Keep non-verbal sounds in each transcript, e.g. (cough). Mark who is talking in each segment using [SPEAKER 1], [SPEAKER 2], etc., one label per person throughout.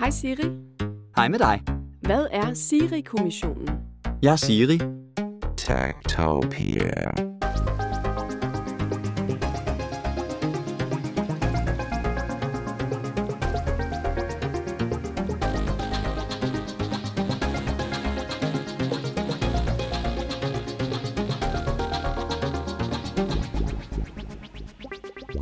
[SPEAKER 1] Hej Siri.
[SPEAKER 2] Hej med dig.
[SPEAKER 1] Hvad er Siri-kommissionen?
[SPEAKER 2] Jeg er Siri.
[SPEAKER 3] Techtopia.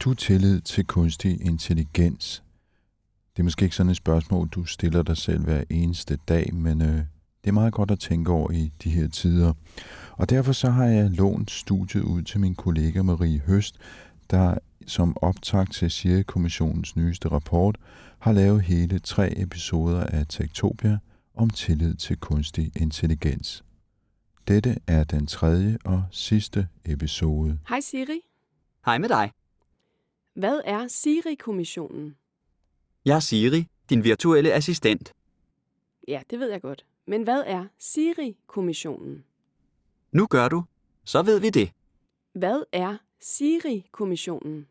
[SPEAKER 4] Du tillid til kunstig intelligens? Det er måske ikke sådan et spørgsmål, du stiller dig selv hver eneste dag, men øh, det er meget godt at tænke over i de her tider. Og derfor så har jeg lånt studiet ud til min kollega Marie Høst, der som optakt til Siri-kommissionens nyeste rapport har lavet hele tre episoder af Tektopia om tillid til kunstig intelligens. Dette er den tredje og sidste episode.
[SPEAKER 1] Hej Siri.
[SPEAKER 2] Hej med dig.
[SPEAKER 1] Hvad er Siri-kommissionen?
[SPEAKER 2] Jeg er Siri, din virtuelle assistent.
[SPEAKER 1] Ja, det ved jeg godt. Men hvad er Siri-kommissionen?
[SPEAKER 2] Nu gør du. Så ved vi det.
[SPEAKER 1] Hvad er Siri-kommissionen?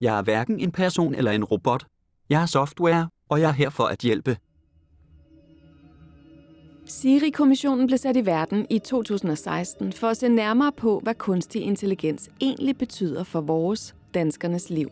[SPEAKER 2] Jeg er hverken en person eller en robot. Jeg er software, og jeg er her for at hjælpe.
[SPEAKER 1] Siri-kommissionen blev sat i verden i 2016 for at se nærmere på, hvad kunstig intelligens egentlig betyder for vores, danskernes liv.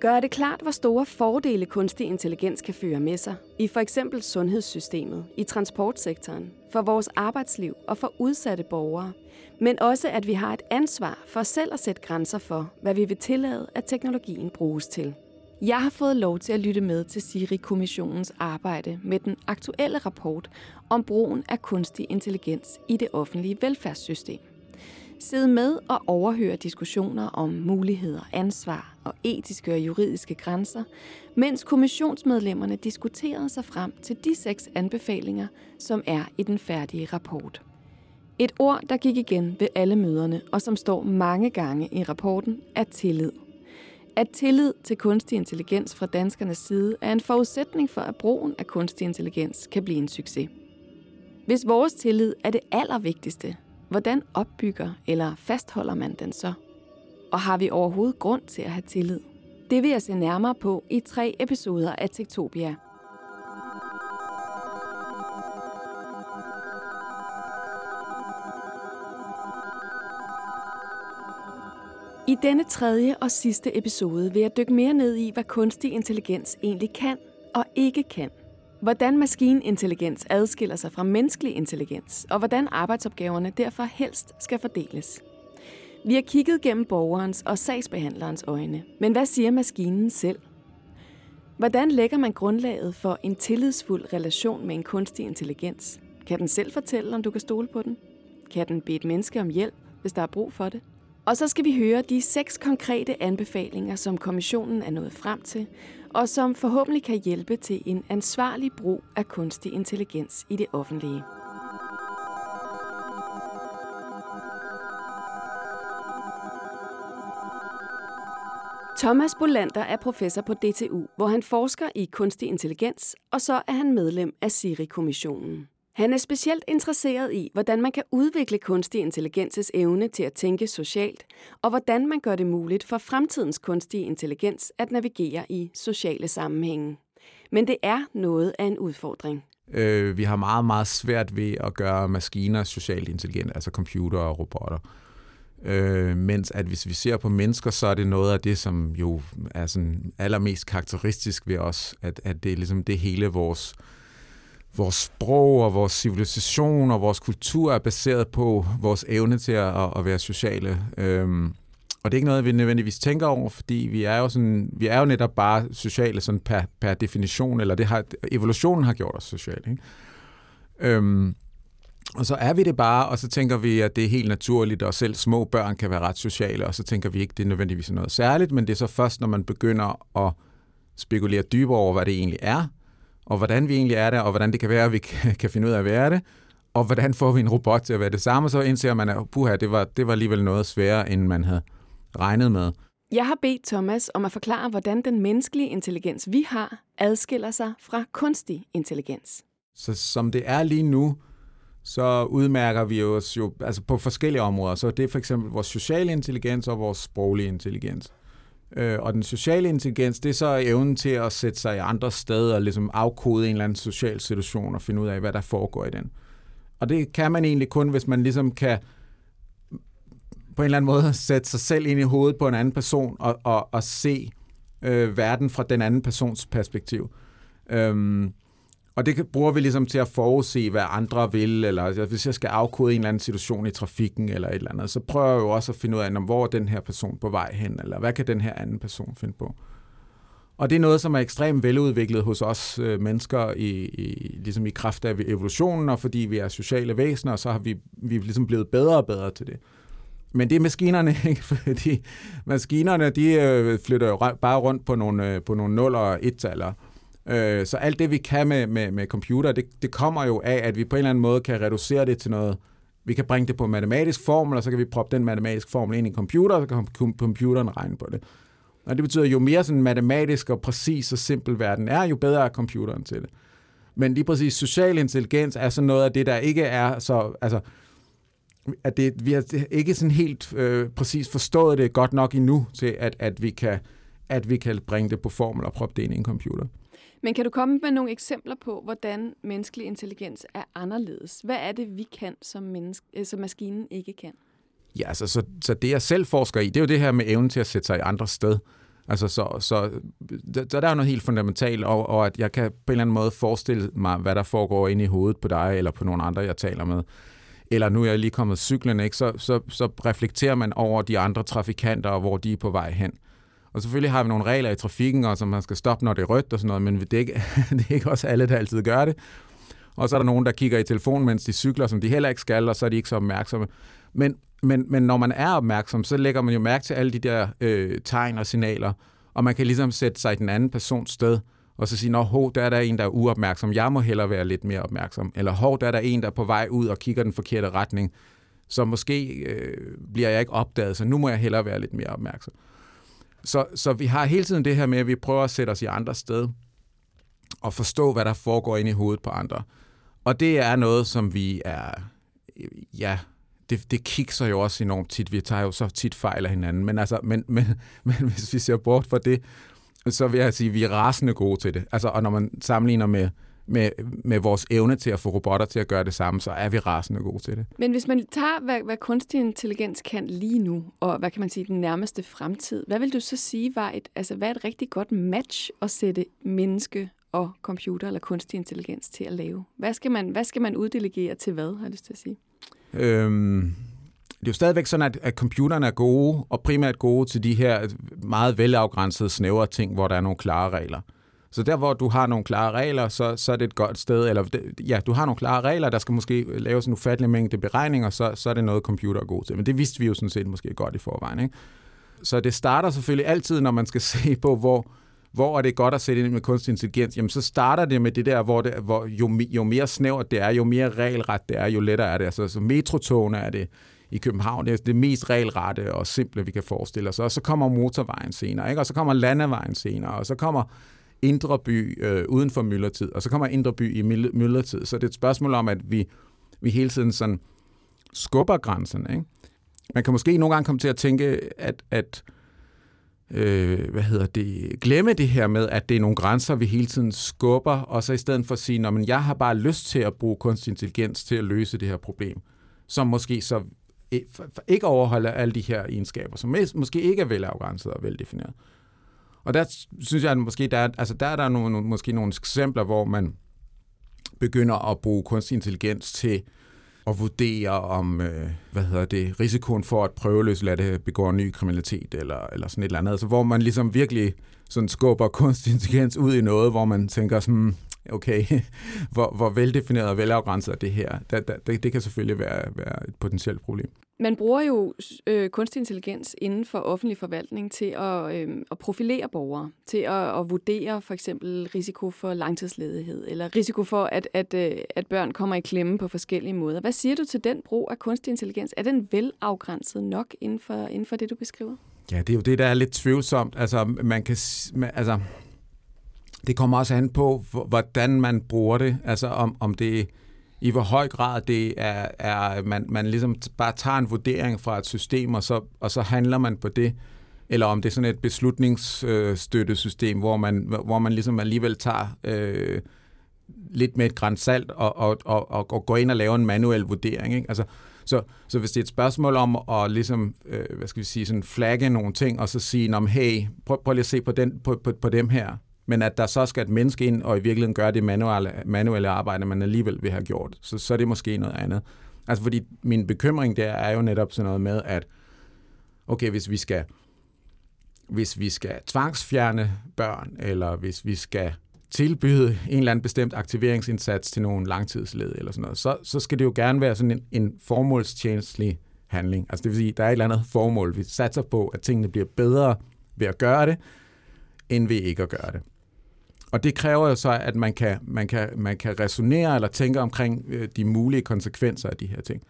[SPEAKER 1] Gør det klart, hvor store fordele kunstig intelligens kan føre med sig i for eksempel sundhedssystemet, i transportsektoren, for vores arbejdsliv og for udsatte borgere, men også at vi har et ansvar for selv at sætte grænser for, hvad vi vil tillade, at teknologien bruges til. Jeg har fået lov til at lytte med til Siri-kommissionens arbejde med den aktuelle rapport om brugen af kunstig intelligens i det offentlige velfærdssystem. Sidde med og overhøre diskussioner om muligheder, ansvar og etiske og juridiske grænser, mens kommissionsmedlemmerne diskuterede sig frem til de seks anbefalinger, som er i den færdige rapport. Et ord, der gik igen ved alle møderne, og som står mange gange i rapporten, er tillid. At tillid til kunstig intelligens fra danskernes side er en forudsætning for, at brugen af kunstig intelligens kan blive en succes. Hvis vores tillid er det allervigtigste, hvordan opbygger eller fastholder man den så? Og har vi overhovedet grund til at have tillid? Det vil jeg se nærmere på i tre episoder af Tektopia. I denne tredje og sidste episode vil jeg dykke mere ned i, hvad kunstig intelligens egentlig kan og ikke kan. Hvordan maskinintelligens adskiller sig fra menneskelig intelligens, og hvordan arbejdsopgaverne derfor helst skal fordeles. Vi har kigget gennem borgerens og sagsbehandlerens øjne, men hvad siger maskinen selv? Hvordan lægger man grundlaget for en tillidsfuld relation med en kunstig intelligens? Kan den selv fortælle, om du kan stole på den? Kan den bede et menneske om hjælp, hvis der er brug for det? Og så skal vi høre de seks konkrete anbefalinger, som kommissionen er nået frem til, og som forhåbentlig kan hjælpe til en ansvarlig brug af kunstig intelligens i det offentlige. Thomas Bolander er professor på DTU, hvor han forsker i kunstig intelligens, og så er han medlem af Siri-kommissionen. Han er specielt interesseret i, hvordan man kan udvikle kunstig intelligenses evne til at tænke socialt, og hvordan man gør det muligt for fremtidens kunstige intelligens at navigere i sociale sammenhænge. Men det er noget af en udfordring.
[SPEAKER 5] Øh, vi har meget, meget svært ved at gøre maskiner socialt intelligente, altså computer og robotter. Øh, mens at hvis vi ser på mennesker, så er det noget af det, som jo er sådan allermest karakteristisk ved os, at, at det er ligesom det hele vores vores sprog og vores civilisation og vores kultur er baseret på vores evne til at, at være sociale. Øhm, og det er ikke noget, vi nødvendigvis tænker over, fordi vi er jo, sådan, vi er jo netop bare sociale sådan per, per definition, eller det har, evolutionen har gjort os sociale. Ikke? Øhm, Og så er vi det bare, og så tænker vi, at det er helt naturligt, og selv små børn kan være ret sociale, og så tænker vi ikke, at det er nødvendigvis noget særligt, men det er så først, når man begynder at spekulere dybere over, hvad det egentlig er, og hvordan vi egentlig er det, og hvordan det kan være, at vi (laughs) kan finde ud af at være det, og hvordan får vi en robot til at være det samme, så indser man, at puha, det var, det var alligevel noget sværere, end man havde regnet med.
[SPEAKER 1] Jeg har bedt Thomas om at forklare, hvordan den menneskelige intelligens, vi har, adskiller sig fra kunstig intelligens.
[SPEAKER 5] Så som det er lige nu, så udmærker vi os jo altså på forskellige områder. Så det er for eksempel vores sociale intelligens og vores sproglige intelligens. Øh, og den sociale intelligens, det er så evnen til at sætte sig i andre steder og ligesom afkode en eller anden social situation og finde ud af, hvad der foregår i den. Og det kan man egentlig kun, hvis man ligesom kan på en eller anden måde sætte sig selv ind i hovedet på en anden person og, og, og se øh, verden fra den anden persons perspektiv. Øhm, og det bruger vi ligesom til at forudse, hvad andre vil, eller altså, hvis jeg skal afkode en eller anden situation i trafikken eller et eller andet, så prøver jeg jo også at finde ud af, hvor er den her person på vej hen, eller hvad kan den her anden person finde på. Og det er noget, som er ekstremt veludviklet hos os øh, mennesker i, i, ligesom i kraft af evolutionen, og fordi vi er sociale væsener, så har vi, vi er ligesom blevet bedre og bedre til det. Men det er maskinerne (laughs) ikke, fordi maskinerne de øh, flytter jo bare rundt på nogle, øh, på nogle 0 og 1-taller. Øh, Øh, så alt det, vi kan med, med, med computer, det, det kommer jo af, at vi på en eller anden måde kan reducere det til noget, vi kan bringe det på matematisk formel, og så kan vi proppe den matematiske formel ind i en computer, og så kan computeren regne på det. Og det betyder, jo mere sådan matematisk og præcis og simpel verden er, jo bedre er computeren til det. Men lige præcis social intelligens er sådan noget af det, der ikke er så... Altså, at det, vi har ikke sådan helt øh, præcis forstået det godt nok endnu til, at, at, vi kan, at vi kan bringe det på formel og proppe det ind i en computer.
[SPEAKER 1] Men kan du komme med nogle eksempler på, hvordan menneskelig intelligens er anderledes? Hvad er det, vi kan, som, menneske, øh, som maskinen ikke kan?
[SPEAKER 5] Ja, altså, så, så det jeg selv forsker i, det er jo det her med evnen til at sætte sig i andre sted. Altså, så, så der, der er jo noget helt fundamentalt, og, og at jeg kan på en eller anden måde forestille mig, hvad der foregår inde i hovedet på dig, eller på nogle andre, jeg taler med. Eller nu er jeg lige kommet cyklen, ikke? Så, så, så reflekterer man over de andre trafikanter, og hvor de er på vej hen. Og selvfølgelig har vi nogle regler i trafikken, og som man skal stoppe, når det er rødt og sådan noget, men det er ikke, (laughs) det er ikke også alle, der altid gør det. Og så er der nogen, der kigger i telefonen, mens de cykler, som de heller ikke skal, og så er de ikke så opmærksomme. Men, men, men når man er opmærksom, så lægger man jo mærke til alle de der øh, tegn og signaler, og man kan ligesom sætte sig i den anden persons sted, og så sige, nå, hov, der er der en, der er uopmærksom, jeg må hellere være lidt mere opmærksom. Eller hov, der er der en, der er på vej ud og kigger den forkerte retning, så måske øh, bliver jeg ikke opdaget, så nu må jeg hellere være lidt mere opmærksom. Så, så vi har hele tiden det her med, at vi prøver at sætte os i andre sted og forstå, hvad der foregår inde i hovedet på andre. Og det er noget, som vi er, ja, det, det kikser jo også enormt tit. Vi tager jo så tit fejl af hinanden. Men, altså, men, men, (laughs) men hvis vi ser bort fra det, så vil jeg sige, at vi er rasende gode til det. Altså, og når man sammenligner med, med, med vores evne til at få robotter til at gøre det samme, så er vi rasende gode til det.
[SPEAKER 1] Men hvis man tager, hvad, hvad kunstig intelligens kan lige nu, og hvad kan man sige, den nærmeste fremtid, hvad vil du så sige var et, altså, hvad er et rigtig godt match at sætte menneske og computer eller kunstig intelligens til at lave? Hvad skal man, hvad skal man uddelegere til hvad, har jeg lyst til at sige?
[SPEAKER 5] Øhm, det er jo stadigvæk sådan, at, at computerne er gode, og primært gode til de her meget velafgrænsede, snævre ting, hvor der er nogle klare regler. Så der, hvor du har nogle klare regler, så, så er det et godt sted, eller ja, du har nogle klare regler, der skal måske laves en ufattelig mængde beregninger, så, så er det noget, computer er god til. Men det vidste vi jo sådan set måske godt i forvejen. Ikke? Så det starter selvfølgelig altid, når man skal (laughs) se på, hvor, hvor er det godt at sætte ind med kunstig intelligens, jamen så starter det med det der, hvor, det, hvor jo, jo mere snævert det er, jo mere regelret det er, jo lettere er det. Altså så metrotogene er det i København, det er det mest regelrette og simple, vi kan forestille os. Og så kommer motorvejen senere, ikke? og så kommer landevejen senere, og så kommer Indre By øh, uden for myldretid, og så kommer Indre By i myldretid. Så det er et spørgsmål om, at vi, vi hele tiden sådan skubber grænsen. Ikke? Man kan måske nogle gange komme til at tænke, at, at øh, hvad hedder det, glemme det her med, at det er nogle grænser, vi hele tiden skubber, og så i stedet for at sige, men jeg har bare lyst til at bruge kunstig intelligens til at løse det her problem, som måske så eh, ikke overholder alle de her egenskaber, som måske ikke er velafgrænset og veldefineret. Og der synes jeg, at måske der er, altså der er der nogle, måske nogle eksempler, hvor man begynder at bruge kunstig intelligens til at vurdere om, øh, hvad hedder det, risikoen for at prøveløslade begår ny kriminalitet eller, eller sådan et eller andet. Altså, hvor man ligesom virkelig sådan skubber kunstig intelligens ud i noget, hvor man tænker sådan, hmm, okay, (laughs) hvor, hvor veldefineret og velafgrænset er det her. Det, det, det kan selvfølgelig være, være et potentielt problem.
[SPEAKER 1] Man bruger jo øh, kunstig intelligens inden for offentlig forvaltning til at, øh, at profilere borgere, til at, at vurdere for eksempel risiko for langtidsledighed, eller risiko for, at, at, øh, at børn kommer i klemme på forskellige måder. Hvad siger du til den brug af kunstig intelligens? Er den velafgrænset nok inden for, inden for det, du beskriver?
[SPEAKER 5] Ja, det er jo det, der er lidt tvivlsomt. Altså, man kan, altså, det kommer også an på, hvordan man bruger det. Altså, om, om det i hvor høj grad det er, er man, man ligesom bare tager en vurdering fra et system, og så, og så handler man på det, eller om det er sådan et beslutningsstøttesystem, hvor man, hvor man ligesom alligevel tager øh, lidt med et grænsalt salt og, og, og, og går ind og laver en manuel vurdering. Ikke? Altså, så, så hvis det er et spørgsmål om at ligesom, øh, hvad skal vi sige, sådan flagge nogle ting, og så sige, hey, prøv, prøv lige at se på, den, på, på, på dem her, men at der så skal et menneske ind og i virkeligheden gøre det manuelle, manuelle arbejde, man alligevel vil have gjort, så, så er det måske noget andet. Altså fordi min bekymring der er jo netop sådan noget med, at okay, hvis vi skal hvis vi skal tvangsfjerne børn, eller hvis vi skal tilbyde en eller anden bestemt aktiveringsindsats til nogle langtidsled eller sådan noget, så, så skal det jo gerne være sådan en, en formålstjenestlig handling. Altså det vil sige, der er et eller andet formål. Vi satser på, at tingene bliver bedre ved at gøre det, end ved ikke at gøre det. Og det kræver jo så, at man kan, man kan, man kan resonere eller tænke omkring øh, de mulige konsekvenser af de her ting.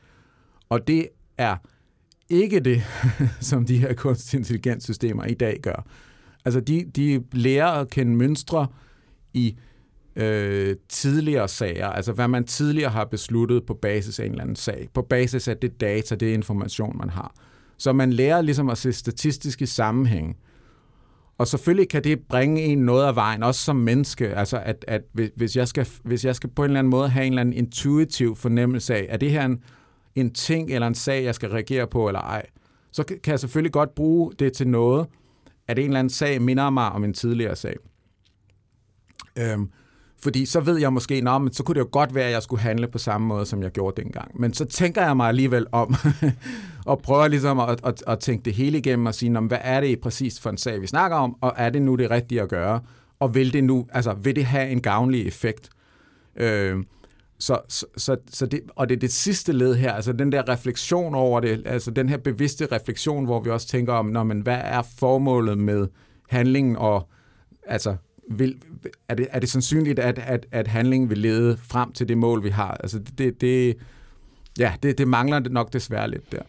[SPEAKER 5] Og det er ikke det, (laughs) som de her kunstig intelligenssystemer i dag gør. Altså, de, de lærer at kende mønstre i øh, tidligere sager, altså hvad man tidligere har besluttet på basis af en eller anden sag, på basis af det data, det information, man har. Så man lærer ligesom at se statistiske sammenhæng. Og selvfølgelig kan det bringe en noget af vejen, også som menneske. Altså, at, at hvis, jeg skal, hvis jeg skal på en eller anden måde have en eller anden intuitiv fornemmelse af, er det her en, en ting eller en sag, jeg skal reagere på eller ej, så kan jeg selvfølgelig godt bruge det til noget, at en eller anden sag minder mig om en tidligere sag. Øhm, fordi så ved jeg måske, nå, men så kunne det jo godt være, at jeg skulle handle på samme måde, som jeg gjorde dengang. Men så tænker jeg mig alligevel om, (laughs) og prøver ligesom at, at, at tænke det hele igennem og sige, hvad er det præcis for en sag, vi snakker om, og er det nu det rigtige at gøre? Og vil det nu, altså vil det have en gavnlig effekt? Øh, så, så, så, så det, og det er det sidste led her, altså den der refleksion over det, altså den her bevidste refleksion, hvor vi også tænker om, når, men hvad er formålet med handlingen, og altså vil, er, det, er det sandsynligt, at, at, at handlingen vil lede frem til det mål, vi har? Altså det, det, ja, det, det mangler nok desværre lidt der.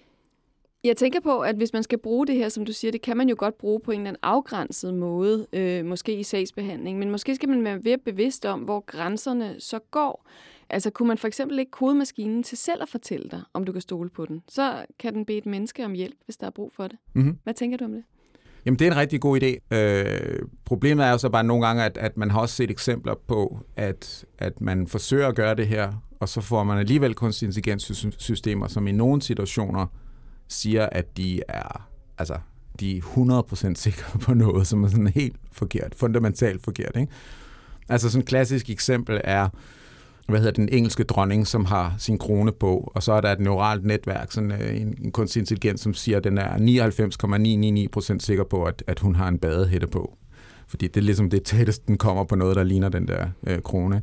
[SPEAKER 1] Jeg tænker på, at hvis man skal bruge det her, som du siger, det kan man jo godt bruge på en eller anden afgrænset måde, øh, måske i sagsbehandling, men måske skal man være ved bevidst om, hvor grænserne så går. Altså kunne man for eksempel ikke kode maskinen til selv at fortælle dig, om du kan stole på den? Så kan den bede et menneske om hjælp, hvis der er brug for det. Mm-hmm. Hvad tænker du om det?
[SPEAKER 5] Jamen, det er en rigtig god idé. Øh, problemet er jo så bare nogle gange, at, at man har også set eksempler på, at, at man forsøger at gøre det her, og så får man alligevel kunstig intelligenssystemer, som i nogle situationer siger, at de er, altså, de er 100% sikre på noget, som er sådan helt forkert, fundamentalt forkert. Ikke? Altså sådan et klassisk eksempel er, hvad hedder den engelske dronning, som har sin krone på, og så er der et neuralt netværk, sådan øh, en, en kunstig intelligens, som siger, at den er 99,999% sikker på, at, at hun har en badehætte på. Fordi det er ligesom det tætteste, den kommer på noget, der ligner den der øh, krone.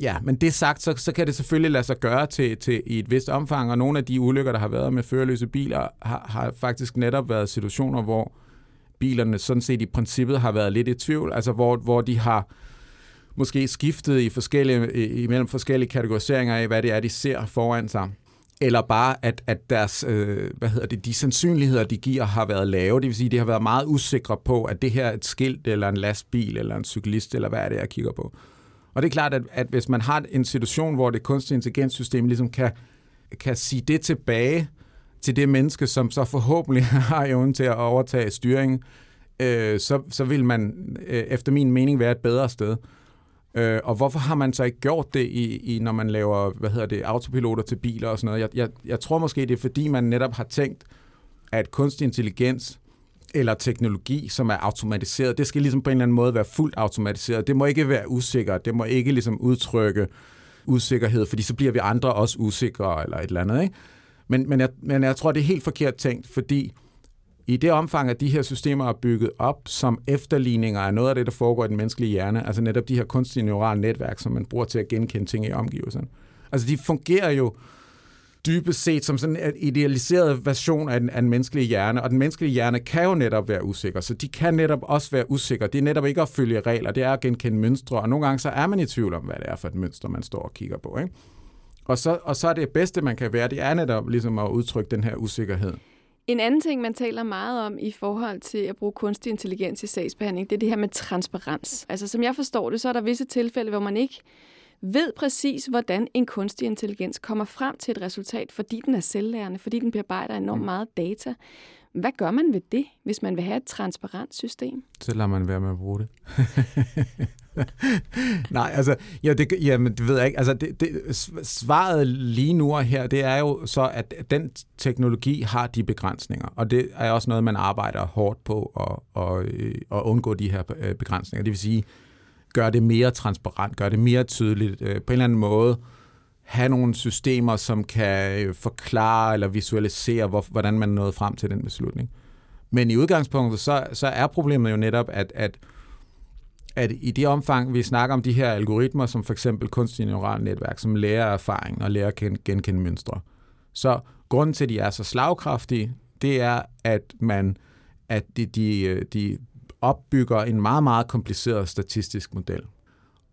[SPEAKER 5] Ja, men det sagt, så, så kan det selvfølgelig lade sig gøre til, til i et vist omfang, og nogle af de ulykker, der har været med førerløse biler, har, har faktisk netop været situationer, hvor bilerne sådan set i princippet har været lidt i tvivl, altså hvor, hvor de har måske skiftet i forskellige, imellem forskellige kategoriseringer af, hvad det er, de ser foran sig. Eller bare, at, at deres, øh, hvad hedder det, de sandsynligheder, de giver, har været lave. Det vil sige, de har været meget usikre på, at det her er et skilt, eller en lastbil, eller en cyklist, eller hvad er det, jeg kigger på. Og det er klart, at, at hvis man har en situation, hvor det kunstige intelligenssystem ligesom kan, kan sige det tilbage til det menneske, som så forhåbentlig (laughs) har evnen til at overtage styringen, øh, så, så vil man øh, efter min mening være et bedre sted. Øh, og hvorfor har man så ikke gjort det, i, i, når man laver hvad hedder det, autopiloter til biler og sådan noget? Jeg, jeg, jeg tror måske, det er fordi, man netop har tænkt, at kunstig intelligens eller teknologi, som er automatiseret, det skal ligesom på en eller anden måde være fuldt automatiseret. Det må ikke være usikkert. Det må ikke ligesom udtrykke usikkerhed, fordi så bliver vi andre også usikre eller et eller andet. Ikke? Men, men, jeg, men jeg tror, det er helt forkert tænkt, fordi i det omfang, at de her systemer er bygget op som efterligninger af noget af det, der foregår i den menneskelige hjerne, altså netop de her kunstige neurale netværk, som man bruger til at genkende ting i omgivelserne. Altså de fungerer jo dybest set som sådan en idealiseret version af den, af den menneskelige hjerne, og den menneskelige hjerne kan jo netop være usikker, så de kan netop også være usikre. Det er netop ikke at følge regler, det er at genkende mønstre, og nogle gange så er man i tvivl om, hvad det er for et mønster, man står og kigger på. Ikke? Og, så, og så er det bedste, man kan være, det er netop ligesom at udtrykke den her usikkerhed.
[SPEAKER 1] En anden ting, man taler meget om i forhold til at bruge kunstig intelligens i sagsbehandling, det er det her med transparens. Altså som jeg forstår det, så er der visse tilfælde, hvor man ikke ved præcis, hvordan en kunstig intelligens kommer frem til et resultat, fordi den er selvlærende, fordi den bearbejder enormt mm. meget data. Hvad gør man ved det, hvis man vil have et transparent system?
[SPEAKER 5] Så lader man være med at bruge det. (laughs) Nej, altså, ja, det, jamen, det ved jeg ikke. Altså, det, det, svaret lige nu og her, det er jo så, at den teknologi har de begrænsninger, og det er også noget, man arbejder hårdt på at, at, øh, at undgå de her øh, begrænsninger. Det vil sige, gøre det mere transparent, gøre det mere tydeligt, øh, på en eller anden måde have nogle systemer, som kan forklare eller visualisere, hvor, hvordan man nåede frem til den beslutning. Men i udgangspunktet, så, så er problemet jo netop, at, at, at i det omfang, vi snakker om de her algoritmer, som for eksempel kunstige neurale netværk, som lærer erfaring og lærer at genkende mønstre, så grunden til, at de er så slagkraftige, det er, at man at de, de, de opbygger en meget, meget kompliceret statistisk model.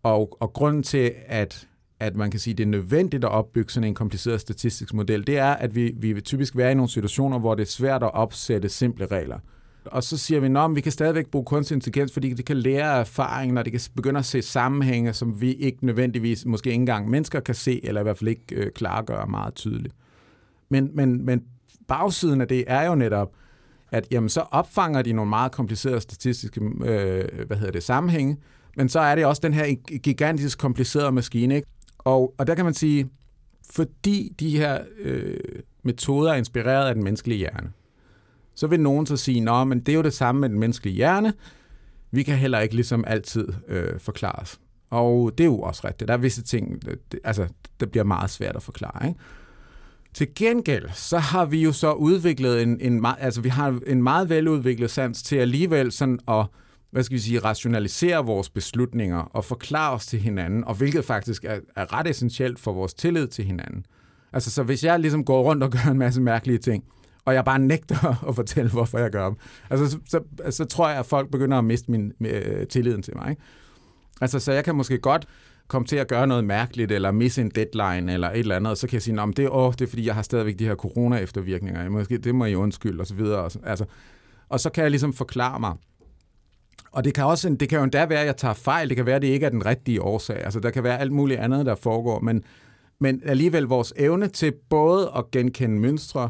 [SPEAKER 5] Og, og grunden til, at, at man kan sige, at det er nødvendigt at opbygge sådan en kompliceret statistisk model, det er, at vi, vi vil typisk være i nogle situationer, hvor det er svært at opsætte simple regler. Og så siger vi, at vi kan stadigvæk bruge kunstig intelligens, fordi det kan lære af erfaringen, og det kan begynde at se sammenhænge, som vi ikke nødvendigvis, måske ikke engang mennesker kan se, eller i hvert fald ikke øh, klargøre meget tydeligt. Men, men, men bagsiden af det er jo netop, at jamen, så opfanger de nogle meget komplicerede statistiske øh, hvad hedder det, sammenhænge, men så er det også den her gigantisk komplicerede maskine. Ikke? Og, og der kan man sige, fordi de her øh, metoder er inspireret af den menneskelige hjerne, så vil nogen så sige, nå, men det er jo det samme med den menneskelige hjerne, vi kan heller ikke ligesom altid øh, forklares. Og det er jo også rigtigt. Der er visse ting, det, altså, det bliver meget svært at forklare. Ikke? Til gengæld, så har vi jo så udviklet en, en, altså vi har en meget veludviklet sans til alligevel sådan at, hvad skal vi sige, rationalisere vores beslutninger og forklare os til hinanden, og hvilket faktisk er, er ret essentielt for vores tillid til hinanden. Altså, så hvis jeg ligesom går rundt og gør en masse mærkelige ting, og jeg bare nægter (laughs) at fortælle, hvorfor jeg gør dem, altså, så, så, så tror jeg, at folk begynder at miste min øh, tilliden til mig. Ikke? Altså, så jeg kan måske godt komme til at gøre noget mærkeligt, eller misse en deadline, eller et eller andet, og så kan jeg sige, at det, åh, det er fordi, jeg har stadigvæk de her corona-eftervirkninger, måske, det må I undskylde, og så videre. Og så, altså, og så kan jeg ligesom forklare mig. Og det kan, også, det kan jo endda være, at jeg tager fejl, det kan være, at det ikke er den rigtige årsag, altså der kan være alt muligt andet, der foregår, men, men alligevel vores evne til både at genkende mønstre,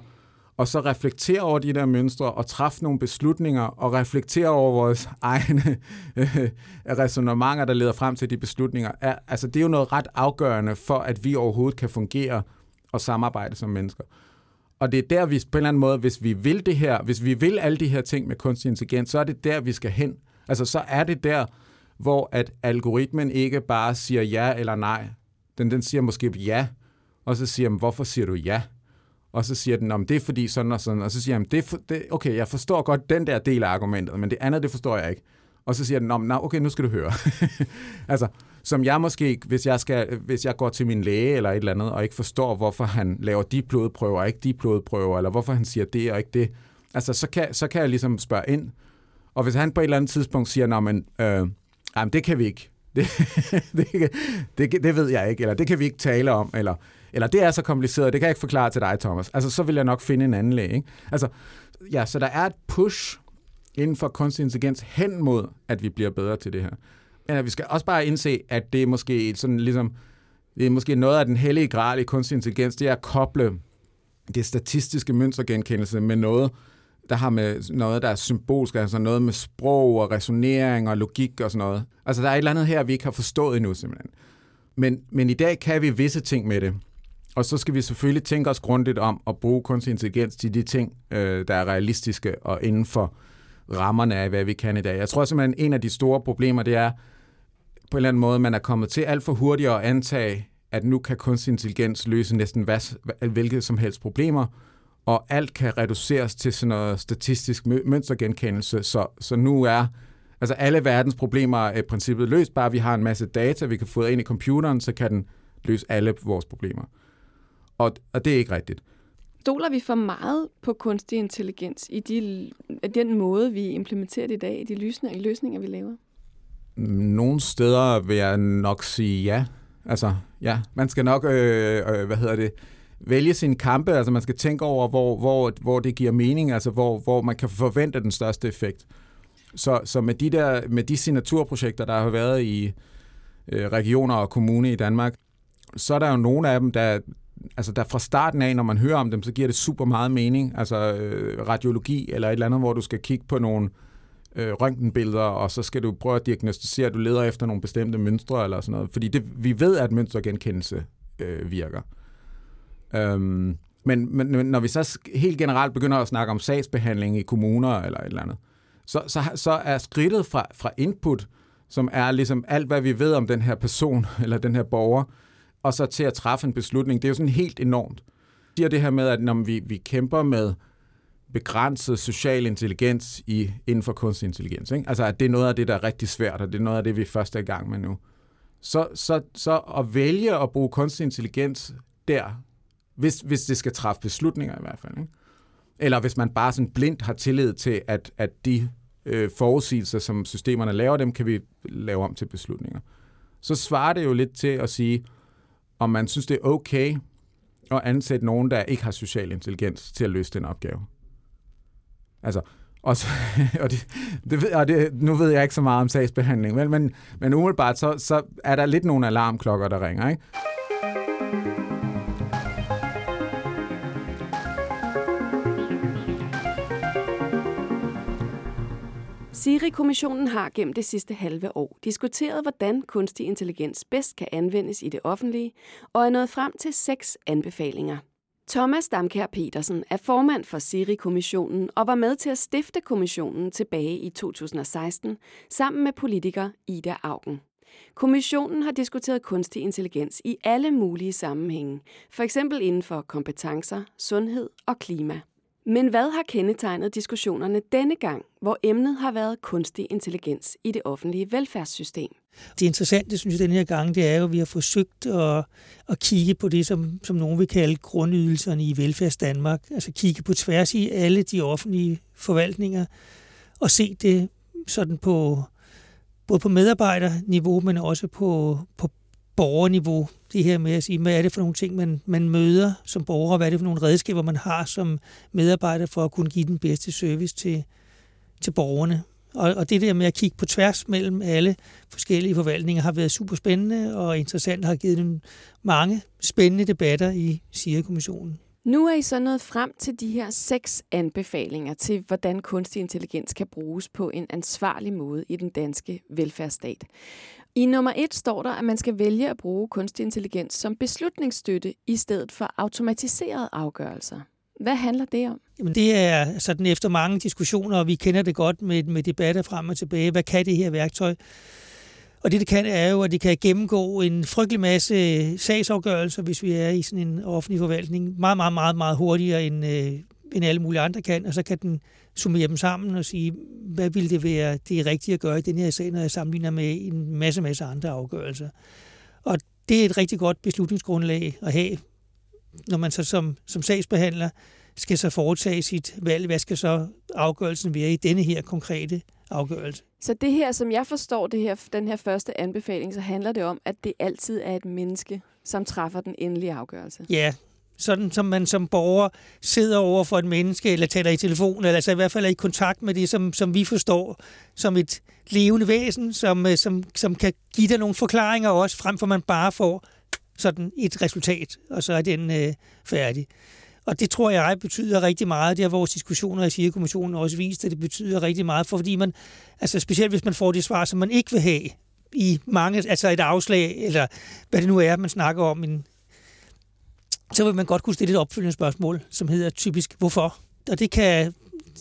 [SPEAKER 5] og så reflektere over de der mønstre og træffe nogle beslutninger og reflektere over vores (laughs) egne øh, resonemanger, der leder frem til de beslutninger. Er, altså, det er jo noget ret afgørende for, at vi overhovedet kan fungere og samarbejde som mennesker. Og det er der, vi på en eller anden måde, hvis vi vil det her, hvis vi vil alle de her ting med kunstig intelligens, så er det der, vi skal hen. Altså, så er det der, hvor at algoritmen ikke bare siger ja eller nej. Den, den siger måske ja, og så siger hvorfor siger du ja? Og så siger den, om det er fordi sådan og sådan, og så siger han, det er for, det, okay, jeg forstår godt den der del af argumentet, men det andet, det forstår jeg ikke. Og så siger den, om, okay, nu skal du høre. (laughs) altså, som jeg måske, hvis jeg, skal, hvis jeg går til min læge eller et eller andet, og ikke forstår, hvorfor han laver de blodprøver og ikke de blodprøver, eller hvorfor han siger det og ikke det, altså, så kan, så kan jeg ligesom spørge ind. Og hvis han på et eller andet tidspunkt siger, nå, men, øh, jamen, det kan vi ikke. (laughs) Det, det, det, det ved jeg ikke, eller det kan vi ikke tale om, eller eller det er så kompliceret, det kan jeg ikke forklare til dig, Thomas. Altså, så vil jeg nok finde en anden læge. Ikke? Altså, ja, så der er et push inden for kunstig intelligens hen mod, at vi bliver bedre til det her. Men vi skal også bare indse, at det er måske sådan ligesom, det er måske noget af den hellige gral i kunstig intelligens, det er at koble det statistiske mønstergenkendelse med noget, der har med noget, der er symbolsk, altså noget med sprog og resonering og logik og sådan noget. Altså, der er et eller andet her, vi ikke har forstået endnu, simpelthen. Men, men i dag kan vi visse ting med det. Og så skal vi selvfølgelig tænke os grundigt om at bruge kunstig intelligens til de ting, øh, der er realistiske og inden for rammerne af, hvad vi kan i dag. Jeg tror simpelthen, en af de store problemer, det er på en eller anden måde, man er kommet til alt for hurtigt at antage, at nu kan kunstig intelligens løse næsten hvad, hvilket som helst problemer, og alt kan reduceres til sådan noget statistisk mønstergenkendelse, så, så nu er altså alle verdens problemer er i princippet løst, bare vi har en masse data, vi kan få ind i computeren, så kan den løse alle vores problemer. Og, og det er ikke rigtigt.
[SPEAKER 1] Stoler vi for meget på kunstig intelligens i de, den måde, vi implementerer det i dag, i de løsninger, løsninger, vi laver?
[SPEAKER 5] Nogle steder vil jeg nok sige ja. Altså, ja, man skal nok, øh, øh, hvad hedder det, vælge sine kampe, altså man skal tænke over, hvor, hvor, hvor det giver mening, altså hvor, hvor man kan forvente den største effekt. Så, så med, de der, med de signaturprojekter, der har været i øh, regioner og kommune i Danmark, så er der jo nogle af dem, der, altså der fra starten af, når man hører om dem, så giver det super meget mening. Altså øh, radiologi eller et eller andet, hvor du skal kigge på nogle øh, røntgenbilleder, og så skal du prøve at diagnostisere, at du leder efter nogle bestemte mønstre eller sådan noget. Fordi det, vi ved, at mønstergenkendelse øh, virker. Øhm, men, men når vi så helt generelt begynder at snakke om sagsbehandling i kommuner eller et eller andet, så, så, så er skridtet fra, fra input, som er ligesom alt, hvad vi ved om den her person (laughs) eller den her borger, og så til at træffe en beslutning, det er jo sådan helt enormt. Det siger det her med, at når vi, vi kæmper med begrænset social intelligens i, inden for kunstig intelligens, ikke? altså at det er noget af det, der er rigtig svært, og det er noget af det, vi først er i gang med nu, så, så, så at vælge at bruge kunstig intelligens der, hvis, hvis det skal træffe beslutninger i hvert fald, ikke? eller hvis man bare sådan blindt har tillid til, at, at de øh, forudsigelser, som systemerne laver, dem kan vi lave om til beslutninger. Så svarer det jo lidt til at sige, om man synes, det er okay at ansætte nogen, der ikke har social intelligens til at løse den opgave. Altså, og, så, (laughs) og, det, det, og det, nu ved jeg ikke så meget om sagsbehandling, men, men, men umiddelbart så, så er der lidt nogle alarmklokker, der ringer. Ikke?
[SPEAKER 1] Siri-kommissionen har gennem det sidste halve år diskuteret, hvordan kunstig intelligens bedst kan anvendes i det offentlige, og er nået frem til seks anbefalinger. Thomas Damkær Petersen er formand for Siri-kommissionen og var med til at stifte kommissionen tilbage i 2016 sammen med politiker Ida Augen. Kommissionen har diskuteret kunstig intelligens i alle mulige sammenhænge, f.eks. inden for kompetencer, sundhed og klima. Men hvad har kendetegnet diskussionerne denne gang, hvor emnet har været kunstig intelligens i det offentlige velfærdssystem?
[SPEAKER 6] Det interessante, synes jeg, denne her gang, det er jo, at vi har forsøgt at, at kigge på det, som, som nogen vil kalde grundydelserne i velfærds Danmark. Altså kigge på tværs i alle de offentlige forvaltninger og se det sådan på både på medarbejderniveau, men også på, på borgerniveau. Det her med at sige, hvad er det for nogle ting, man, man møder som borger, hvad er det for nogle redskaber, man har som medarbejder for at kunne give den bedste service til, til borgerne. Og, og det der med at kigge på tværs mellem alle forskellige forvaltninger har været super spændende og interessant har givet dem mange spændende debatter i SIRE-kommissionen.
[SPEAKER 1] Nu er I så nået frem til de her seks anbefalinger til, hvordan kunstig intelligens kan bruges på en ansvarlig måde i den danske velfærdsstat. I nummer et står der, at man skal vælge at bruge kunstig intelligens som beslutningsstøtte i stedet for automatiserede afgørelser. Hvad handler det om?
[SPEAKER 6] Jamen det er sådan efter mange diskussioner, og vi kender det godt med, med debatter frem og tilbage. Hvad kan det her værktøj? Og det, det kan, er jo, at det kan gennemgå en frygtelig masse sagsafgørelser, hvis vi er i sådan en offentlig forvaltning, meget, meget, meget, meget hurtigere end, øh, end alle mulige andre kan, og så kan den summere dem sammen og sige, hvad vil det være det rigtige at gøre i den her sag, når jeg sammenligner med en masse, masse andre afgørelser. Og det er et rigtig godt beslutningsgrundlag at have, når man så som, som sagsbehandler skal så foretage sit valg. Hvad skal så afgørelsen være i denne her konkrete afgørelse?
[SPEAKER 1] Så det her, som jeg forstår det her, den her første anbefaling, så handler det om, at det altid er et menneske, som træffer den endelige afgørelse.
[SPEAKER 6] Ja, sådan som man som borger sidder over for et menneske, eller taler i telefon, eller altså i hvert fald er i kontakt med det, som, som vi forstår som et levende væsen, som, øh, som, som kan give dig nogle forklaringer også, frem for man bare får sådan et resultat, og så er den øh, færdig. Og det tror jeg betyder rigtig meget. Det har vores diskussioner i Sigekommissionen også vist, at det betyder rigtig meget, for fordi man, altså specielt hvis man får det svar, som man ikke vil have i mange, altså et afslag, eller hvad det nu er, man snakker om, en, så vil man godt kunne stille et opfølgende spørgsmål, som hedder typisk, hvorfor? Og det kan,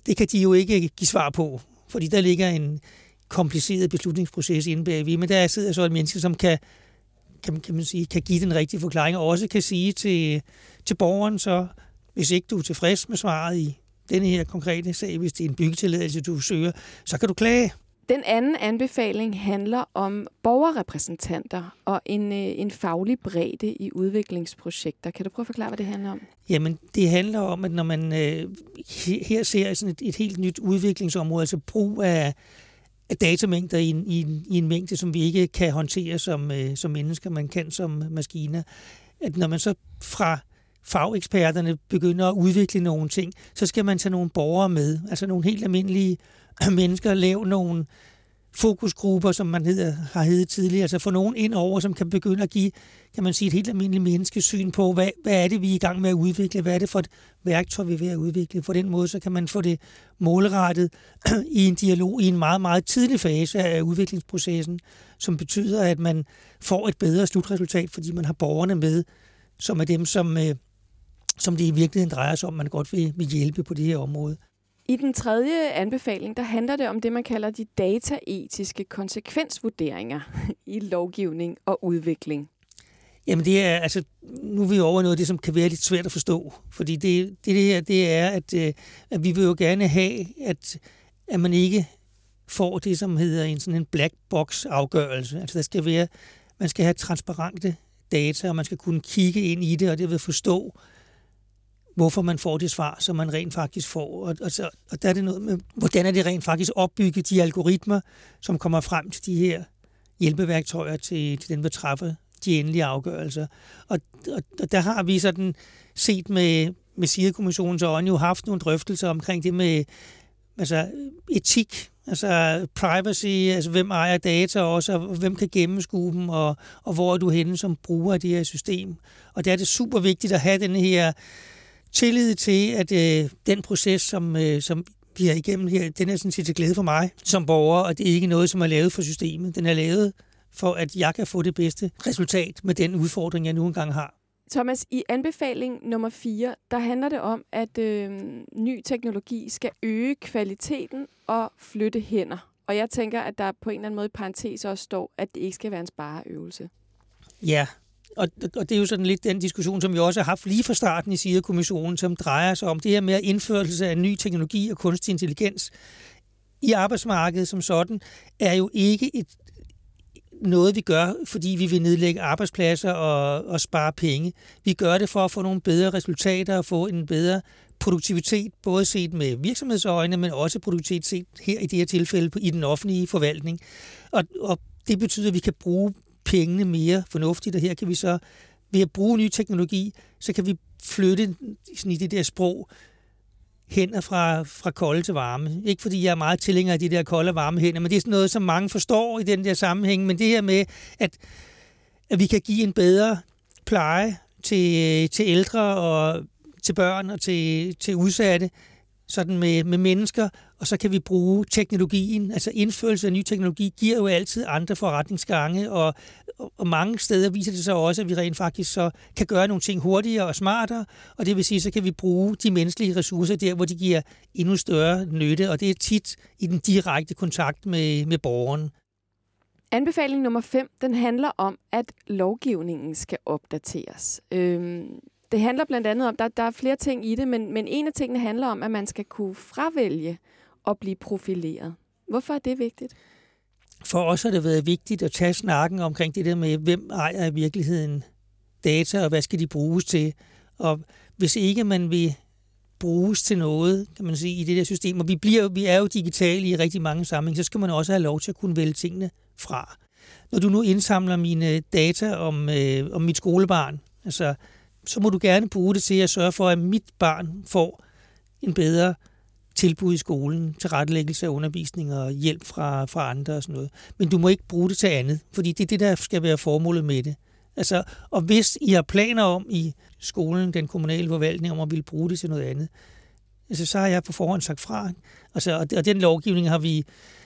[SPEAKER 6] det kan de jo ikke give svar på, fordi der ligger en kompliceret beslutningsproces inde bagved, men der sidder så et menneske, som kan, kan, kan, man sige, kan give den rigtige forklaring, og også kan sige til, til borgeren så, Hvis ikke du er tilfreds med svaret i denne her konkrete sag, hvis det er en byggetilladelse, du søger, så kan du klage.
[SPEAKER 1] Den anden anbefaling handler om borgerrepræsentanter og en, øh, en faglig bredde i udviklingsprojekter. Kan du prøve at forklare, hvad det handler om?
[SPEAKER 6] Jamen, det handler om, at når man øh, her ser sådan et, et helt nyt udviklingsområde, altså brug af, af datamængder i en, i, en, i en mængde, som vi ikke kan håndtere som, øh, som mennesker, man kan som maskiner, at når man så fra fageksperterne begynder at udvikle nogle ting, så skal man tage nogle borgere med, altså nogle helt almindelige (clears throat) mennesker, lave nogle fokusgrupper, som man hedder, har heddet tidligere, altså få nogen ind over, som kan begynde at give, kan man sige, et helt almindeligt menneskesyn på, hvad, hvad er det, vi er i gang med at udvikle, hvad er det for et værktøj, vi er ved at udvikle. På den måde, så kan man få det målrettet (clears throat) i en dialog i en meget, meget tidlig fase af udviklingsprocessen, som betyder, at man får et bedre slutresultat, fordi man har borgerne med, som er dem, som, øh, som det i virkeligheden drejer sig om, man godt vil, vil hjælpe på det her område.
[SPEAKER 1] I den tredje anbefaling, der handler det om det, man kalder de dataetiske konsekvensvurderinger i lovgivning og udvikling.
[SPEAKER 6] Jamen det er, altså, nu er vi over noget af det, som kan være lidt svært at forstå. Fordi det, det, det her, det er, at, øh, at vi vil jo gerne have, at, at man ikke får det, som hedder en sådan en black box afgørelse. Altså der skal være, man skal have transparente data, og man skal kunne kigge ind i det, og det vil forstå, hvorfor man får det svar, som man rent faktisk får. Og, og, så, og der er det noget med, hvordan er det rent faktisk opbygget, de algoritmer, som kommer frem til de her hjælpeværktøjer til, til den, der træffer de endelige afgørelser. Og, og, og der har vi sådan set med, med SIRE-kommissionens øjne jo haft nogle drøftelser omkring det med altså, etik, altså privacy, altså hvem ejer data også, og hvem kan gennemskue dem, og, og hvor er du henne som bruger af det her system. Og der er det super vigtigt at have den her tillid til, at øh, den proces, som, øh, som vi er igennem her, den er sådan set til glæde for mig som borger, og det er ikke noget, som er lavet for systemet. Den er lavet for, at jeg kan få det bedste resultat med den udfordring, jeg nu engang har.
[SPEAKER 1] Thomas, i anbefaling nummer 4, der handler det om, at øh, ny teknologi skal øge kvaliteten og flytte hænder. Og jeg tænker, at der på en eller anden måde i parentes også står, at det ikke skal være en spareøvelse.
[SPEAKER 6] Ja, og, og det er jo sådan lidt den diskussion, som vi også har haft lige fra starten i SIDA-kommissionen, som drejer sig om det her med indførelse af ny teknologi og kunstig intelligens i arbejdsmarkedet som sådan, er jo ikke et, noget, vi gør, fordi vi vil nedlægge arbejdspladser og, og spare penge. Vi gør det for at få nogle bedre resultater og få en bedre produktivitet, både set med virksomhedsøjne, men også produktivitet set her i det her tilfælde i den offentlige forvaltning. Og, og det betyder, at vi kan bruge pengene mere fornuftigt, og her kan vi så ved at bruge ny teknologi, så kan vi flytte sådan i det der sprog hænder fra, fra kolde til varme. Ikke fordi jeg er meget tilhænger af de der kolde og varme hænder, men det er sådan noget, som mange forstår i den der sammenhæng. Men det her med, at, at vi kan give en bedre pleje til, til ældre og til børn og til, til udsatte, sådan med, med mennesker, og så kan vi bruge teknologien. Altså indførelse af ny teknologi giver jo altid andre forretningsgange, og, og mange steder viser det sig også, at vi rent faktisk så kan gøre nogle ting hurtigere og smartere, og det vil sige, så kan vi bruge de menneskelige ressourcer der, hvor de giver endnu større nytte, og det er tit i den direkte kontakt med, med borgeren.
[SPEAKER 1] Anbefaling nummer 5, den handler om, at lovgivningen skal opdateres. Øhm, det handler blandt andet om, der, der er flere ting i det, men, men en af tingene handler om, at man skal kunne fravælge at blive profileret. Hvorfor er det vigtigt?
[SPEAKER 6] For os har det været vigtigt at tage snakken omkring det der med, hvem ejer i virkeligheden data, og hvad skal de bruges til. Og hvis ikke man vil bruges til noget, kan man sige, i det der system, og vi, bliver, vi er jo digitale i rigtig mange sammenhænge, så skal man også have lov til at kunne vælge tingene fra. Når du nu indsamler mine data om, øh, om mit skolebarn, altså så må du gerne bruge det til at sørge for, at mit barn får en bedre tilbud i skolen, til rettelæggelse af undervisning og hjælp fra, fra andre og sådan noget. Men du må ikke bruge det til andet, fordi det er det, der skal være formålet med det. Altså, og hvis I har planer om i skolen, den kommunale forvaltning, om at ville bruge det til noget andet, altså, så har jeg på forhånd sagt fra. Altså, og, og den lovgivning har vi,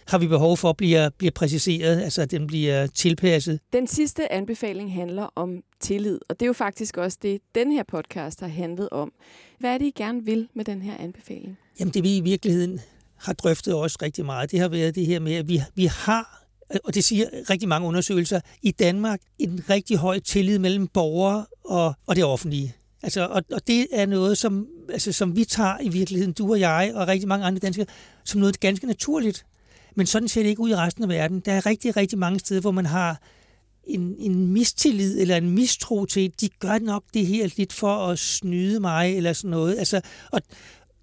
[SPEAKER 6] har vi behov for bliver, bliver præciseret, altså at den bliver tilpasset.
[SPEAKER 1] Den sidste anbefaling handler om tillid, og det er jo faktisk også det, den her podcast har handlet om. Hvad er det, I gerne vil med den her anbefaling?
[SPEAKER 6] Jamen det vi i virkeligheden har drøftet også rigtig meget, det har været det her med, at vi, vi har og det siger rigtig mange undersøgelser, i Danmark en rigtig høj tillid mellem borgere og, og det offentlige. Altså, og, og det er noget, som, altså, som vi tager i virkeligheden, du og jeg og rigtig mange andre danskere, som noget ganske naturligt. Men sådan ser det ikke ud i resten af verden. Der er rigtig, rigtig mange steder, hvor man har en, en mistillid eller en mistro til, de gør nok det her lidt for at snyde mig eller sådan noget. Altså, og,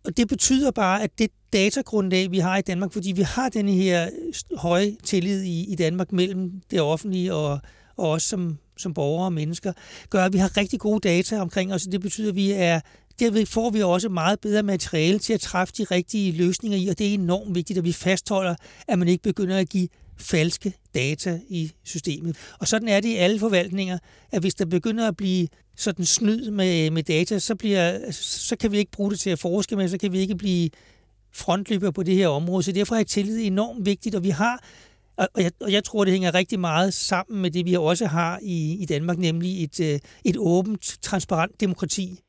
[SPEAKER 6] og det betyder bare, at det datagrundlag, vi har i Danmark, fordi vi har den her høje tillid i, i Danmark mellem det offentlige og, og os som, som borgere og mennesker, gør, at vi har rigtig gode data omkring os. Det betyder, at vi er derved får vi også meget bedre materiale til at træffe de rigtige løsninger i, og det er enormt vigtigt, at vi fastholder, at man ikke begynder at give falske data i systemet. Og sådan er det i alle forvaltninger, at hvis der begynder at blive sådan snyd med, med data, så, bliver, så kan vi ikke bruge det til at forske med, så kan vi ikke blive frontløber på det her område. Så derfor er tillid enormt vigtigt, og vi har og jeg, og jeg tror, det hænger rigtig meget sammen med det, vi også har i, i Danmark, nemlig et, øh, et åbent, transparent demokrati.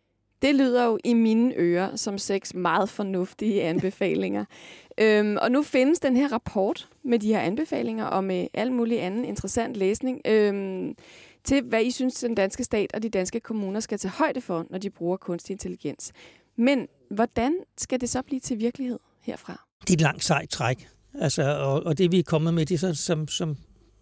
[SPEAKER 1] Det lyder jo i mine ører som seks meget fornuftige anbefalinger. (laughs) øhm, og nu findes den her rapport med de her anbefalinger og med al mulig anden interessant læsning øhm, til, hvad I synes, den danske stat og de danske kommuner skal tage højde for, når de bruger kunstig intelligens. Men hvordan skal det så blive til virkelighed herfra?
[SPEAKER 6] Det er et langt sejt træk. Altså, og, og det vi er kommet med, det er så, som, som,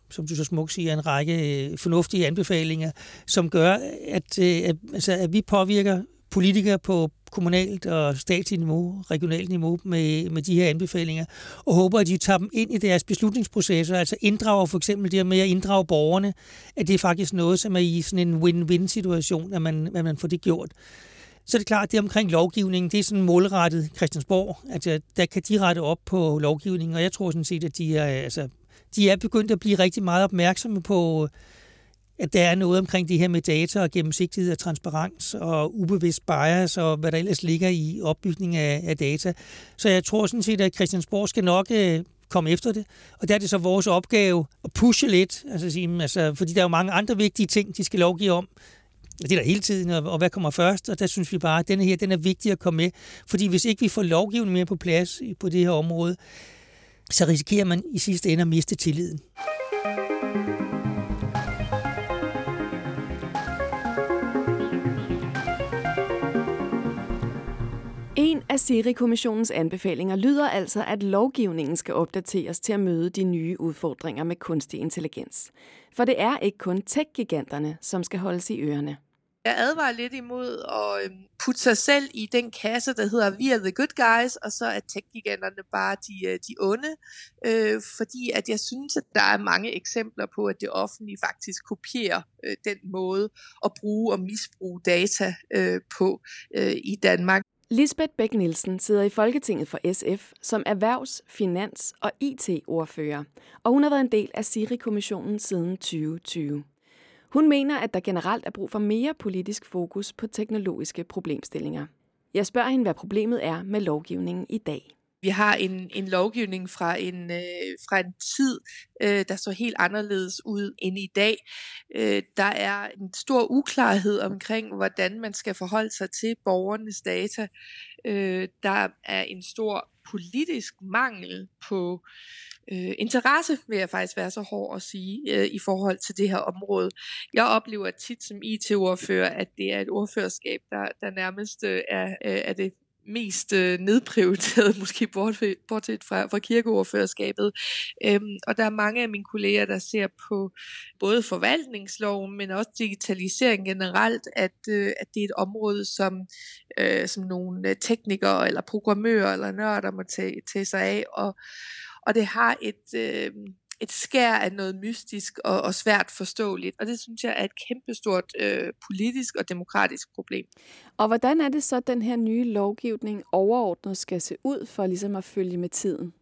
[SPEAKER 6] som du så smukt siger, en række øh, fornuftige anbefalinger, som gør, at, øh, at, altså, at vi påvirker politikere på kommunalt og statsligt niveau, regionalt niveau med, med de her anbefalinger, og håber, at de tager dem ind i deres beslutningsprocesser, altså inddrager for eksempel det med at inddrage borgerne, at det er faktisk noget, som er i sådan en win-win-situation, at man, at man får det gjort. Så er det klart, at det omkring lovgivningen, det er sådan målrettet Christiansborg. Altså, der kan de rette op på lovgivningen, og jeg tror sådan set, at de er, altså, de er begyndt at blive rigtig meget opmærksomme på at der er noget omkring det her med data og gennemsigtighed og transparens og ubevidst bias og hvad der ellers ligger i opbygning af, af data. Så jeg tror sådan set, at Christiansborg skal nok øh, komme efter det. Og der er det så vores opgave at pushe lidt, altså, sige, altså, fordi der er jo mange andre vigtige ting, de skal lovgive om. Det er der hele tiden, og, og hvad kommer først? Og der synes vi bare, at denne her den er vigtig at komme med. Fordi hvis ikke vi får lovgivning mere på plads på det her område, så risikerer man i sidste ende at miste tilliden.
[SPEAKER 1] Af Siri-kommissionens anbefalinger lyder altså, at lovgivningen skal opdateres til at møde de nye udfordringer med kunstig intelligens. For det er ikke kun tech-giganterne, som skal holdes i ørerne.
[SPEAKER 7] Jeg advarer lidt imod at øhm, putte sig selv i den kasse, der hedder vi are the good guys, og så er tech-giganterne bare de, øh, de onde. Øh, fordi at jeg synes, at der er mange eksempler på, at det offentlige faktisk kopierer øh, den måde at bruge og misbruge data øh, på øh, i Danmark.
[SPEAKER 1] Lisbeth Bæk Nielsen sidder i Folketinget for SF som erhvervs-, finans- og IT-ordfører, og hun har været en del af Siri-kommissionen siden 2020. Hun mener, at der generelt er brug for mere politisk fokus på teknologiske problemstillinger. Jeg spørger hende, hvad problemet er med lovgivningen i dag.
[SPEAKER 7] Vi har en, en lovgivning fra en, øh, fra en tid, øh, der så helt anderledes ud end i dag. Øh, der er en stor uklarhed omkring, hvordan man skal forholde sig til borgernes data. Øh, der er en stor politisk mangel på øh, interesse, vil jeg faktisk være så hård at sige, øh, i forhold til det her område. Jeg oplever tit som IT-ordfører, at det er et ordførerskab, der, der nærmest øh, er, øh, er det mest øh, nedprioriteret, (laughs) måske bortset, bortset fra, fra kirkeordførerskabet. Øhm, og der er mange af mine kolleger, der ser på både forvaltningsloven, men også digitalisering generelt, at, øh, at det er et område, som, øh, som nogle øh, teknikere eller programmører eller nørder må tage, tage sig af. Og, og det har et... Øh, et skær af noget mystisk og, og svært forståeligt. Og det synes jeg er et kæmpestort øh, politisk og demokratisk problem.
[SPEAKER 1] Og hvordan er det så, at den her nye lovgivning overordnet skal se ud for ligesom at følge med tiden?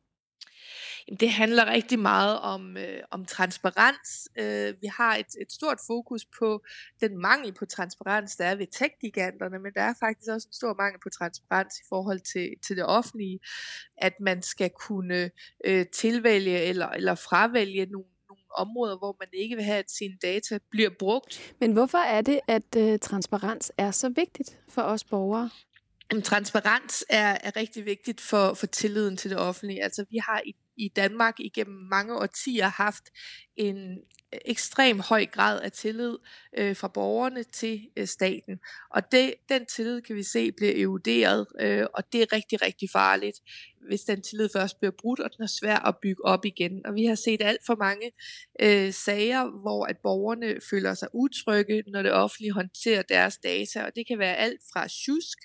[SPEAKER 7] Det handler rigtig meget om, øh, om transparens. Øh, vi har et, et stort fokus på den mangel på transparens, der er ved tech-giganterne, men der er faktisk også en stor mangel på transparens i forhold til, til det offentlige, at man skal kunne øh, tilvælge eller, eller fravælge nogle områder, hvor man ikke vil have, at sine data bliver brugt.
[SPEAKER 1] Men hvorfor er det, at øh, transparens er så vigtigt for os borgere?
[SPEAKER 7] Jamen, transparens er, er rigtig vigtigt for, for tilliden til det offentlige. Altså, vi har i, i Danmark igennem mange årtier haft en øh, ekstrem høj grad af tillid øh, fra borgerne til øh, staten. Og det, den tillid kan vi se bliver eroderet, øh, og det er rigtig, rigtig farligt, hvis den tillid først bliver brudt, og den er svær at bygge op igen. Og vi har set alt for mange øh, sager, hvor at borgerne føler sig utrygge, når det offentlige håndterer deres data, og det kan være alt fra tjusk,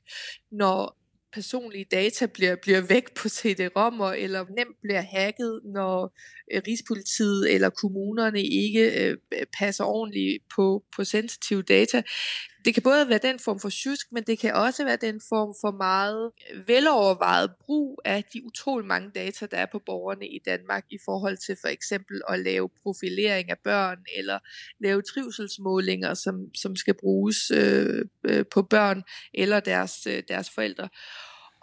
[SPEAKER 7] når personlige data bliver, bliver væk på CD-rommer, eller nemt bliver hacket, når øh, Rigspolitiet eller kommunerne ikke øh, øh, passer ordentligt på, på sensitive data. Det kan både være den form for tjusk, men det kan også være den form for meget øh, velovervejet brug af de utrolig mange data, der er på borgerne i Danmark i forhold til for eksempel at lave profilering af børn eller lave trivselsmålinger, som, som skal bruges øh, øh, på børn eller deres, øh, deres forældre.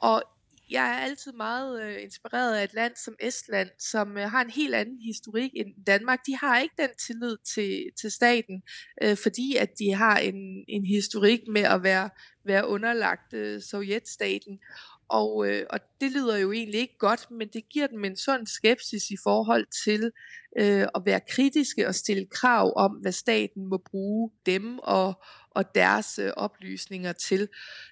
[SPEAKER 7] Og jeg er altid meget øh, inspireret af et land som Estland, som øh, har en helt anden historik end Danmark. De har ikke den tillid til, til staten, øh, fordi at de har en, en historik med at være, være underlagt øh, sovjetstaten. Og, øh, og det lyder jo egentlig ikke godt, men det giver dem en sund skepsis i forhold til øh, at være kritiske og stille krav om, hvad staten må bruge dem og, og deres øh, oplysninger til.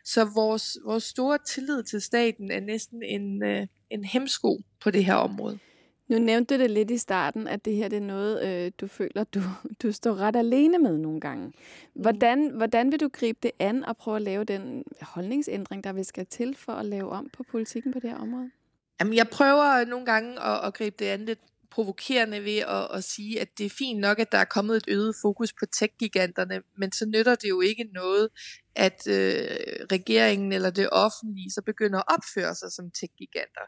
[SPEAKER 7] Så vores, vores store tillid til staten er næsten en, øh, en hemsko på det her område.
[SPEAKER 1] Nu nævnte du det lidt i starten, at det her det er noget, øh, du føler, du, (laughs) du står ret alene med nogle gange. Hvordan, hvordan vil du gribe det an og prøve at lave den holdningsændring, der vil skal til for at lave om på politikken på det her område?
[SPEAKER 7] Jamen, jeg prøver nogle gange at, at gribe det an lidt provokerende ved at, at sige, at det er fint nok, at der er kommet et øget fokus på tech-giganterne, men så nytter det jo ikke noget, at øh, regeringen eller det offentlige så begynder at opføre sig som tech-giganter.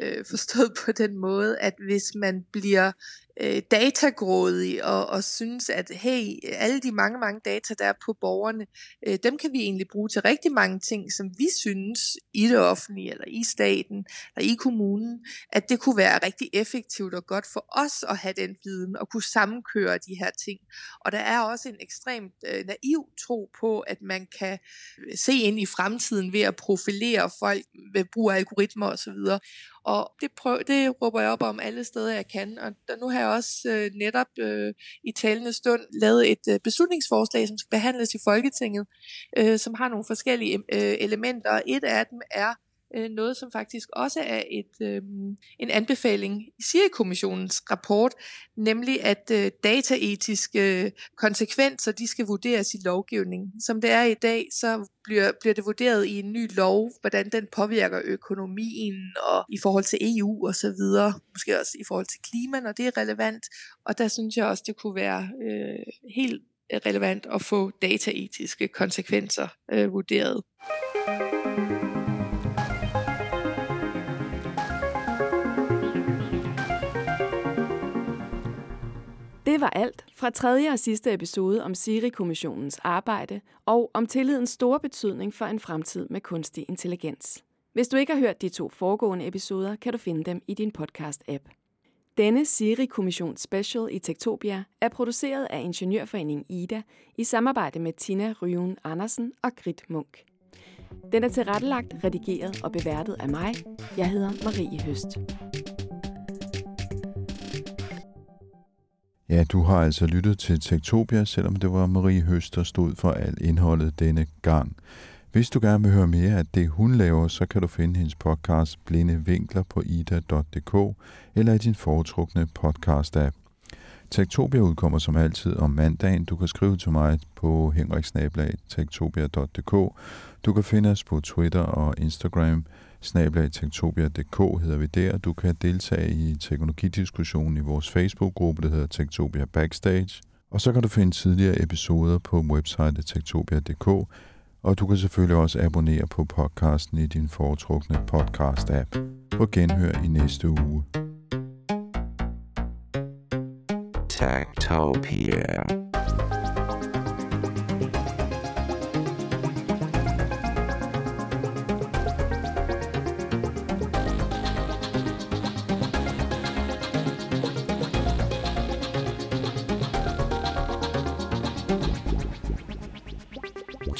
[SPEAKER 7] Øh, forstået på den måde, at hvis man bliver øh, datagrådig og, og synes, at hey, alle de mange, mange data, der er på borgerne, øh, dem kan vi egentlig bruge til rigtig mange ting, som vi synes i det offentlige, eller i staten, eller i kommunen, at det kunne være rigtig effektivt og godt for os at have den viden, og kunne sammenkøre de her ting. Og der er også en ekstremt øh, naiv tro på, at man kan øh, se ind i fremtiden ved at profilere folk ved brug af algoritmer osv. Og det, prøv, det råber jeg op om alle steder, jeg kan. Og der, nu har jeg også øh, netop øh, i talende stund lavet et øh, beslutningsforslag, som skal behandles i Folketinget, øh, som har nogle forskellige øh, elementer. Et af dem er øh, noget, som faktisk også er et, øh, en anbefaling i SIRI-kommissionens rapport, nemlig at øh, dataetiske konsekvenser, de skal vurderes i lovgivning. Som det er i dag, så bliver, bliver det vurderet i en ny lov, hvordan den påvirker økonomien og i forhold til EU og så videre, måske også i forhold til klima, når det er relevant. Og der synes jeg også, det kunne være øh, helt relevant at få dataetiske konsekvenser øh, vurderet.
[SPEAKER 1] Det var alt fra tredje og sidste episode om Siri-kommissionens arbejde og om tillidens store betydning for en fremtid med kunstig intelligens. Hvis du ikke har hørt de to foregående episoder, kan du finde dem i din podcast-app. Denne Siri-kommission special i Tektopia er produceret af Ingeniørforeningen IDA i samarbejde med Tina Ryven Andersen og Grit Munk. Den er tilrettelagt, redigeret og beværtet af mig. Jeg hedder Marie Høst.
[SPEAKER 4] Ja, du har altså lyttet til Tektopia, selvom det var Marie Høst, der stod for alt indholdet denne gang. Hvis du gerne vil høre mere af det, hun laver, så kan du finde hendes podcast Blinde Vinkler på ida.dk eller i din foretrukne podcast-app. Tektopia udkommer som altid om mandagen. Du kan skrive til mig på henriksnablag.tektopia.dk. Du kan finde os på Twitter og Instagram – snablag.tektopia.dk hedder vi der. Du kan deltage i teknologidiskussionen i vores Facebook-gruppe, der hedder Tektopia Backstage. Og så kan du finde tidligere episoder på websitet tektopia.dk, og du kan selvfølgelig også abonnere på podcasten i din foretrukne podcast-app. På genhør i næste uge.
[SPEAKER 3] Tektopia.